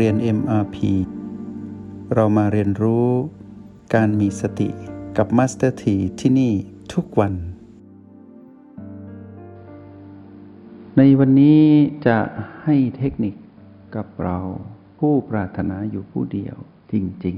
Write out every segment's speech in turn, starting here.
เรียน MRP เรามาเรียนรู้การมีสติกับ Master T ที่ที่นี่ทุกวัน ในวันนี้จะให้เทคนิคกับเราผู้ปรารถนาอยู่ผู้เดียวจริง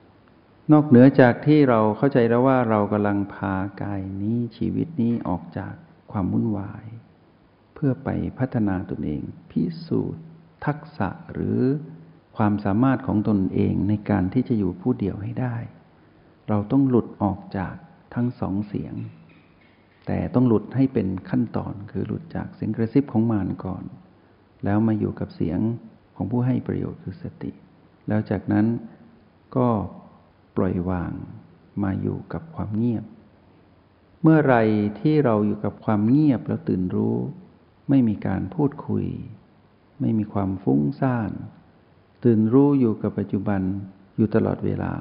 ๆ นอกเหนือจากที่เราเข้าใจแล้วว่าเรากำลังพากายนี้ชีวิตนี้ออกจากความวุ่นวาย เพื่อไปพัฒนาตนเองพิสูจน์ ทักษะหรือความสามารถของตนเองในการที่จะอยู่ผู้เดียวให้ได้ เราต้องหลุดออกจากทั้งสองเสียง แต่ต้องหลุดให้เป็นขั้นตอนคือหลุดจากเสียงกระซิบของมารก่อน แล้วมาอยู่กับเสียงของผู้ให้ประโยชน์คือสติ แล้วจากนั้นก็ปล่อยวางมาอยู่กับความเงียบ เมื่อไรที่เราอยู่กับความเงียบแล้วตื่นรู้ ไม่มีการพูดคุย ไม่มีความฟุ้งซ่าน ตื่นรู้อยู่กับปัจจุบันอยู่ตลอดเวลา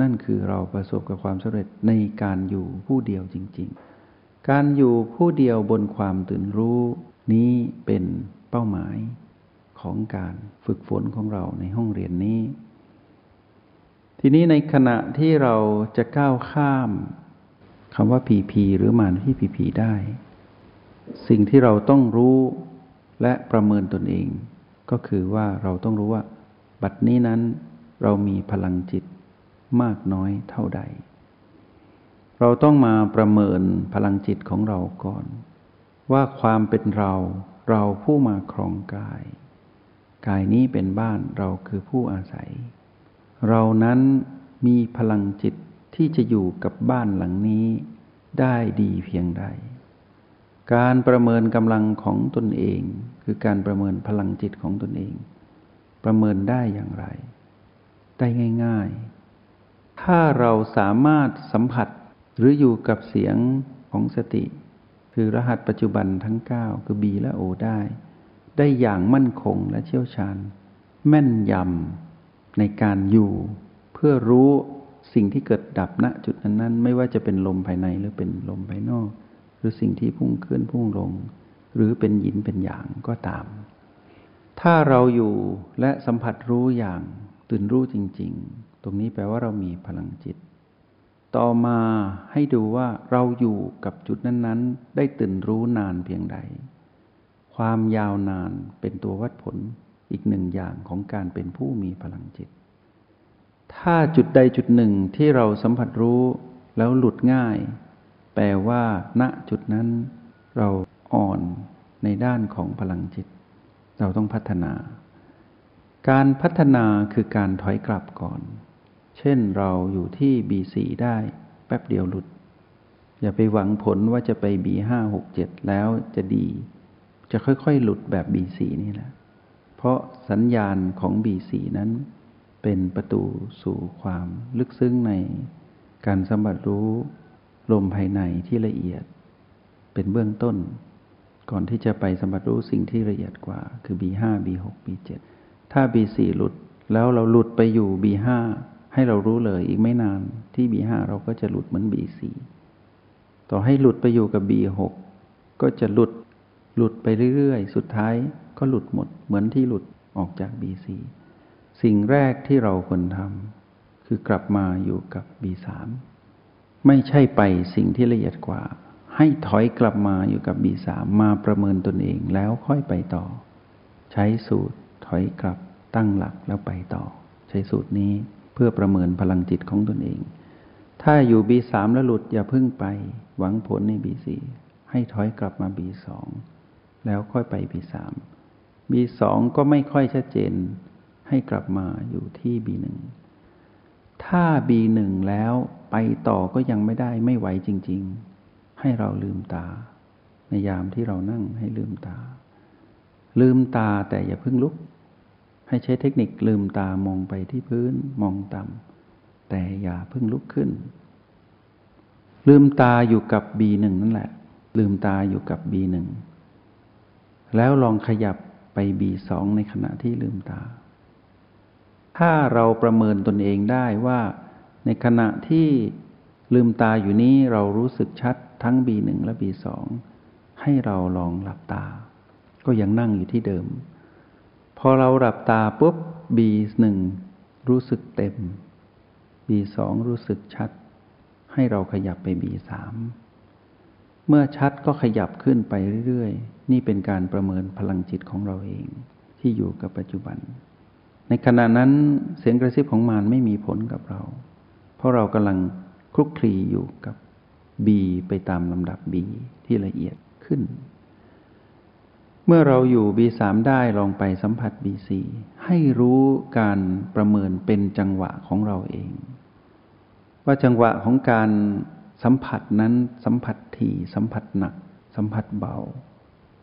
นั่นคือเราประสบกับความสำเร็จในการอยู่ผู้เดียวจริง ๆ การอยู่ผู้เดียวบนความตื่นรู้นี้เป็นเป้าหมายของการฝึกฝนของเราในห้องเรียนนี้ ทีนี้ในขณะที่เราจะก้าวข้ามคำว่าผีผีหรือมานที่ผีผีได้ สิ่งที่เราต้องรู้ และประเมินตนเอง ก็คือว่าเราต้องรู้ว่า บัดนี้นั้นเรามีพลังจิตมากน้อยเท่าใด เราต้องมาประเมินพลังจิตของเราก่อน ว่าความเป็นเราเราผู้มาครองกาย กายนี้เป็นบ้านเราคือผู้อาศัย เรานั้นมีพลังจิตที่จะอยู่กับบ้านหลังนี้ได้ดีเพียงใด การประเมินกำลังของตนเอง คือการประเมินพลังจิตของตนเอง ประเมินได้อย่างไร ได้ง่าย ๆ ถ้าเราสามารถสัมผัสหรืออยู่กับเสียงของสติ คือรหัสปัจจุบันทั้ง 9 คือ B และ O ได้ ได้อย่างมั่นคงและเชี่ยวชาญ แม่นยำในการอยู่เพื่อรู้สิ่งที่เกิดดับณจุดนั้นๆ ไม่ว่าจะเป็นลมภายในหรือเป็นลมภายนอก หรือสิ่งที่พุ่งขึ้นพุ่งลง หรือเป็นหยินเป็นอย่างก็ตาม ถ้าเราอยู่และสัมผัสรู้อย่างตื่นรู้จริง ๆ ตรงนี้แปลว่าเรามีพลังจิต ต่อมาให้ดูว่าเราอยู่กับจุดนั้นๆ ได้ตื่นรู้นานเพียงใด ความยาวนานเป็นตัววัดผลอีกหนึ่งอย่างของการเป็นผู้มีพลังจิต ถ้าจุดใดจุดหนึ่งที่เราสัมผัสรู้แล้วหลุดง่าย แปลว่า ณจุดนั้น เราอ่อนในด้านของพลังจิต เราต้องพัฒนา การพัฒนาคือการถอยกลับก่อน เช่นเราอยู่ที่ B4 ได้แป๊บเดียวหลุด อย่าไปหวังผลว่าจะไป B5 6 7 แล้วจะดี จะค่อยๆ หลุดแบบ B4 นี่แหละ เพราะสัญญาณของ B4 นั้นเป็นประตูสู่ความลึกซึ้งในการสัมผัสรู้ ลมภายในที่ละเอียด เป็นเบื้องต้น ก่อนที่จะไปสัมผัสรู้สิ่งที่ละเอียดกว่า คือ B5 B6 B7 ถ้า B4 หลุดแล้วเราหลุดไปอยู่ B5 ให้เรารู้เลยอีกไม่นานที่ B5 เราก็จะหลุดเหมือน B4 ต่อให้หลุดไปอยู่กับ B6 ก็จะหลุดหลุดไปเรื่อยๆ สุดท้ายก็หลุดหมดเหมือนที่หลุดออกจาก B4 สิ่งแรกที่เราควรทำคือกลับมาอยู่กับ B3 ไม่ใช่ไปสิ่งที่ละเอียดกว่า ให้ถอยกลับมาอยู่กับบีสามมาประเมินตนเองแล้วค่อยไปต่อ ใช้สูตรถอยกลับตั้งหลักแล้วไปต่อ ใช้สูตรนี้เพื่อประเมินพลังจิตของตนเอง ถ้าอยู่บีสามแล้วหลุดอย่าพึ่งไป หวังผลในบีสี่ให้ถอยกลับมาบีสองแล้วค่อยไปบีสามบีสองก็ไม่ค่อยชัดเจน ให้กลับมาอยู่ที่บีหนึ่ง ถ้า B1 แล้วไปต่อก็ยังไม่ได้ไม่ไหวจริง ๆ ให้เราลืมตา ในยามที่เรานั่งให้ลืมตา ลืมตาแต่อย่าเพิ่งลุก ให้ใช้เทคนิคลืมตามองไปที่พื้นมองต่ำแต่อย่าเพิ่งลุกขึ้น ลืมตาอยู่กับ B1 นั่นแหละ ลืมตาอยู่กับ B1 แล้วลองขยับไป B2 ในขณะที่ลืมตา ถ้าเราประเมินตนเองได้ว่า ในขณะที่ลืมตาอยู่นี้เรารู้สึกชัดทั้ง B1 และ B2 ให้เราลองหลับตา ก็ยังนั่งอยู่ที่เดิมพพอเราหลับตาปุ๊บ B1 รู้สึกเต็ม B2 รู้สึกชัด ให้เราขยับไป B3 เมื่อชัดก็ขยับขึ้นไปเรื่อยๆ นี่เป็นการประเมินพลังจิตของเราเองที่อยู่กับปัจจุบัน ในขณะนั้นเสียงกระซิบของมารไม่มีผลกับเรา เพราะเรากำลังคลุกคลีอยู่กับ B ไปตามลำดับ B ที่ละเอียดขึ้น เมื่อเราอยู่ B3 ได้ลองไปสัมผัส B4 ให้รู้การประเมินเป็นจังหวะของเราเอง ว่าจังหวะของการสัมผัสนั้นสัมผัสถี่สัมผัสหนัก สัมผัสเบา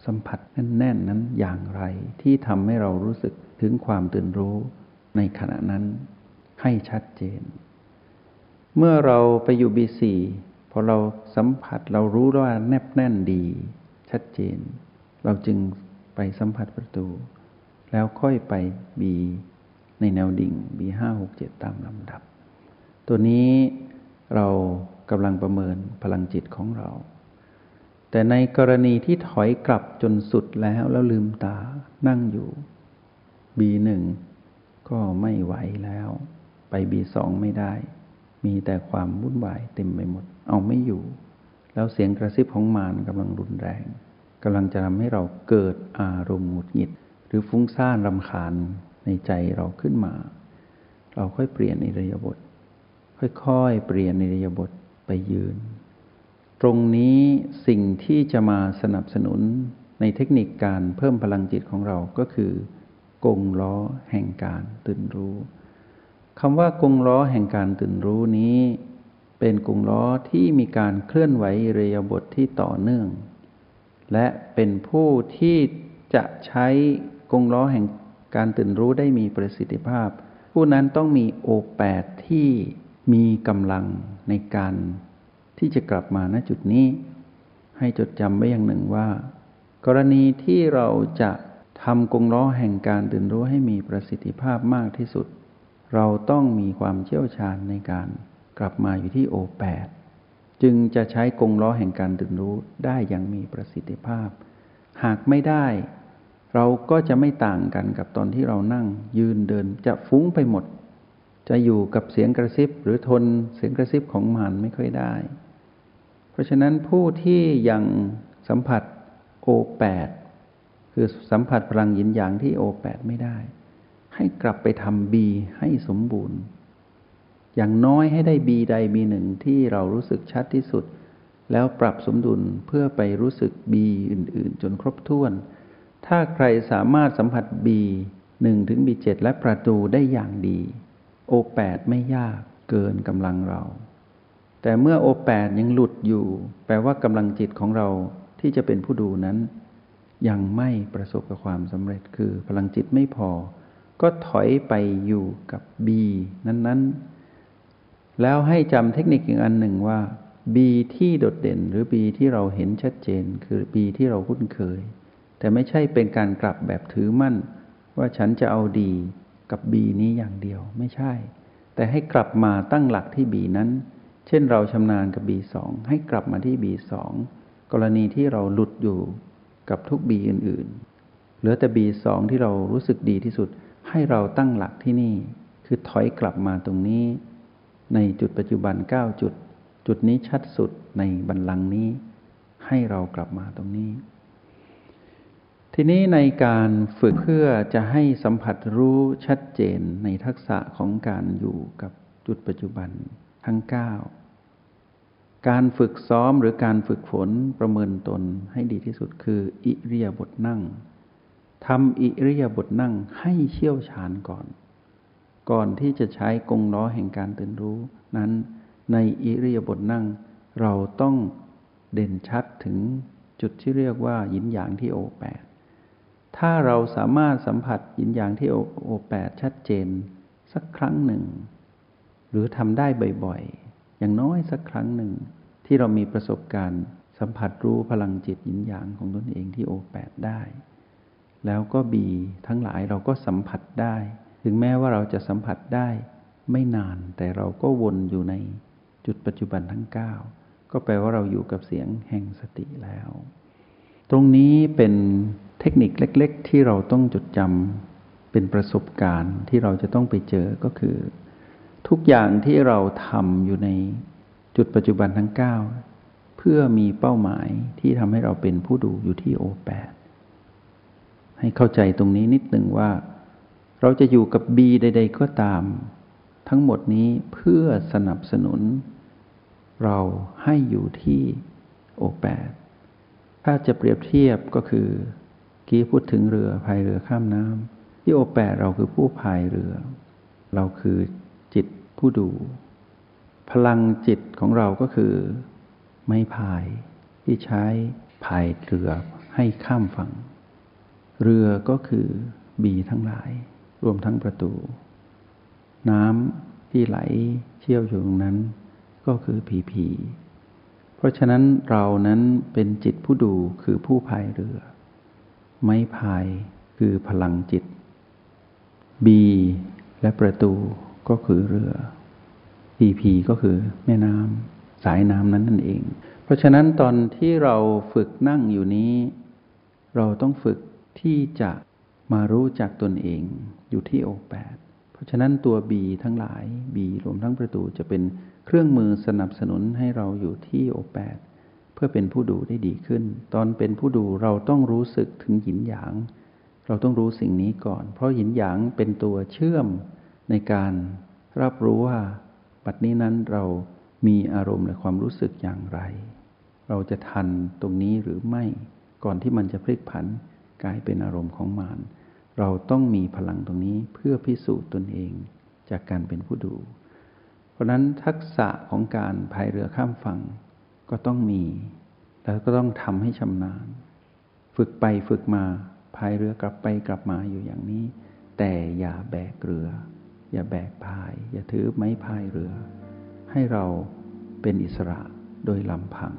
สัมผัสแน่นๆนั้นอย่างไร ที่ทำให้เรารู้สึกถึงความตื่นรู้ในขณะนั้นให้ชัดเจน เมื่อเราไปอยู่ B4 พอเราสัมผัสเรารู้ว่าแนบแน่นดี ชัดเจน เราจึงไปสัมผัสประตู แล้วค่อยไป B ในแนวดิ่ง B5 6 7ตามลำดับ ตัวนี้เรากำลังประเมินพลังจิตของเรา แต่ในกรณีที่ถอยกลับจนสุดแล้วแล้วลืมตานั่งอยู่ B1 ก็ไม่ไหวแล้ว ไป B2 ไม่ได้ มีแต่ความวุ่นวายเต็มไปหมด เอาไม่อยู่ แล้วเสียงกระซิบของมารกำลังรุนแรงกำลังจะทำให้เราเกิดอารมณ์หงุดหงิด หรือฟุ้งซ่านรำคาญในใจเราขึ้นมา เราค่อยเปลี่ยนอิริยาบถค่อยๆ เปลี่ยนอิริยาบถไปยืน ตรงนี้สิ่งที่จะมาสนับสนุนในเทคนิคการเพิ่มพลังจิตของเราก็คือกงล้อแห่งการตื่นรู้คำว่ากงล้อแห่งการตื่นรู้นี้ เป็นกงล้อที่มีการเคลื่อนไหวเรียบทที่ต่อเนื่อง และเป็นผู้ที่จะใช้กงล้อแห่งการตื่นรู้ได้มีประสิทธิภาพ ผู้นั้นต้องมีโอแปดที่มีกำลังในการ ที่จะกลับมาณจุดนี้ ให้จดจำไว้อย่างหนึ่งว่า กรณีที่เราจะทำกงล้อแห่งการตื่นรู้ให้มีประสิทธิภาพมากที่สุด เราต้องมีความเชี่ยวชาญในการกลับมาอยู่ที่โอแปดจึงจะใช้กงล้อแห่งการตื่นรู้ได้อย่างมีประสิทธิภาพ หากไม่ได้ เราก็จะไม่ต่างกันกับตอนที่เรานั่ง ยืนเดินจะฟุ้งไปหมด จะอยู่กับเสียงกระซิบหรือทนเสียงกระซิบของมันไม่ค่อยได้ ราะฉะนั้นผู้ที่ยังสัมผัสโอแปดคือสัมผัสพลังยินอย่างที่โอแปดไม่ได้ ให้กลับไปทำบีให้สมบูรณ์ อย่างน้อยให้ได้บีใดบีหนึ่งที่เรารู้สึกชัดที่สุด แล้วปรับสมดุลเพื่อไปรู้สึกบีอื่น ๆ จนครบถ้วน ถ้าใครสามารถสัมผัสบีหนึ่งถึงบีเจ็ดและประตูได้อย่างดีโอแปดไม่ยากเกินกำลังเรา แต่เมื่อโอแปดยังหลุดอยู่ แปลว่ากำลังจิตของเราที่จะเป็นผู้ดูนั้น ยังไม่ประสบกับความสำเร็จคือพลังจิตไม่พอ ก็ถอยไปอยู่กับ B นั้นๆ แล้วให้จำเทคนิคอีกอันหนึ่งว่า B ที่โดดเด่นหรือ B ที่เราเห็นชัดเจน คือ B ที่เราคุ้นเคย แต่ไม่ใช่เป็นการกลับแบบถือมั่น ว่าฉันจะเอาดีกับ B นี้อย่างเดียวไม่ใช่ แต่ให้กลับมาตั้งหลักที่ B นั้น เช่นเราชำนาญกับ B2 ให้กลับมาที่ B2 กรณีที่เราหลุดอยู่กับทุก B อื่น ๆ เหลือแต่ B2 ที่เรารู้สึกดีที่สุด ให้เราตั้งหลักที่นี่ คือถอยกลับมาตรงนี้ ในจุดปัจจุบัน 9 จุด จุดนี้ชัดสุดในบันลังนี้ ให้เรากลับมาตรงนี้ ทีนี้ในการฝึกเพื่อจะให้สัมผัสรู้ชัดเจนในทักษะของการอยู่กับจุดปัจจุบัน ทั้ง9การฝึกซ้อมหรือการฝึกฝนประเมินตนให้ดีที่สุดคือ อิริยาบถนั่งทำอิริยาบถนั่งให้เชี่ยวชาญก่อน ก่อนที่จะใช้กงล้อแห่งการตื่นรู้ นั้นในอิริยาบถนั่ง เราต้องเด่นชัดถึงจุดที่เรียกว่ายินหยางที่โอแปดถ้าเราสามารถสัมผัสยินอย่างที่โอแปดชัดเจน สักครั้งหนึ่ง หรือทำได้บ่อยๆ อย่างน้อยสักครั้งหนึ่ง ที่เรามีประสบการณ์สัมผัสรู้พลังจิตหยินอย่างของตนเองที่โอแปดได้ แล้วก็บีทั้งหลายเราก็สัมผัสได้ ถึงแม้ว่าเราจะสัมผัสได้ ไม่นานแต่เราก็วนอยู่ในจุดปัจจุบันทั้ง 9 ก็แปลว่าเราอยู่กับเสียงแห่งสติแล้ว ตรงนี้เป็นเทคนิคเล็ก ๆ ที่เราต้องจดจำเป็นประสบการณ์ที่เราจะต้องไปเจอก็คือ ทุกอย่างที่เราทำอยู่ในจุดปัจจุบันทั้ง 9 เพื่อมีเป้าหมายที่ทำให้เราเป็นผู้ดูอยู่ที่โอแปดให้เข้าใจตรงนี้นิดหนึ่งว่า เราจะอยู่กับบีใด ๆ ก็ตาม ทั้งหมดนี้เพื่อสนับสนุน เราให้อยู่ที่โอแปดถ้าจะเปรียบเทียบก็คือกี้พูดถึงเรือพายเรือข้ามน้ำที่โอแปดเราคือผู้พายเรือ เราคือ จิตผู้ดู พลังจิตของเราก็คือ ไม่พายที่ใช้พายเรือให้ข้ามฝั่ง เรือก็คือบีทั้งหลาย รวมทั้งประตู น้ำที่ไหลเชี่ยวอยู่ตรงนั้น ก็คือผีผี เพราะฉะนั้นเรานั้นเป็นจิตผู้ดูคือผู้พายเรือ ไม้พายคือพลังจิต บีและประตู ก็คือเรือพีพีก็คือแม่น้ำสายน้ำนั้นนั่นเอง เพราะฉะนั้นตอนที่เราฝึกนั่งอยู่นี้ เราต้องฝึกที่จะมารู้จักตนเองอยู่ที่โอแปดเพราะฉะนั้นตัวบีทั้งหลายบีรวมทั้งประตูจะเป็นเครื่องมือสนับสนุนให้เราอยู่ที่โอแปดเพื่อเป็นผู้ดูได้ดีขึ้น ตอนเป็นผู้ดูเราต้องรู้สึกถึงหยินหยาง เราต้องรู้สิ่งนี้ก่อน เพราะหยินหยางเป็นตัวเชื่อม ในการรับรู้ว่าปัจนี้นั้นเรามีอารมณ์และความรู้สึกอย่างไร เราจะทันตรงนี้หรือไม่ ก่อนที่มันจะพลิกผันกลายเป็นอารมณ์ของมารเราต้องมีพลังตรงนี้เพื่อพิสูจน์ตนเองจากการเป็นผู้ดู เพราะนั้นทักษะของการพายเรือข้ามฝั่งก็ต้องมี แล้วก็ต้องทำให้ชำนาญ ฝึกไปฝึกมาพายเรือกลับไปกลับมาอยู่อย่างนี้ แต่อย่าแบกเรือ อย่าแบกพาย อย่าถือไม้พายเรือ ให้เราเป็นอิสระโดยลำพัง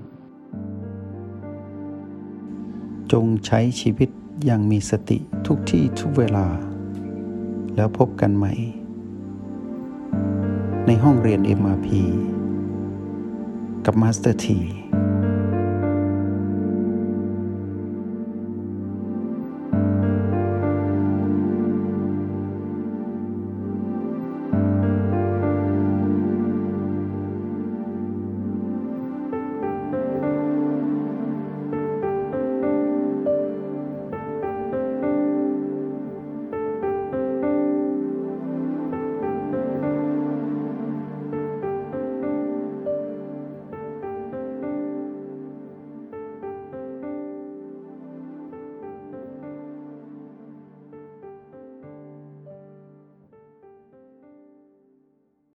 จงใช้ชีวิตอย่างมีสติทุกที่ทุกเวลา แล้วพบกันใหม่ ในห้องเรียน MRP กับมาสเตอร์ที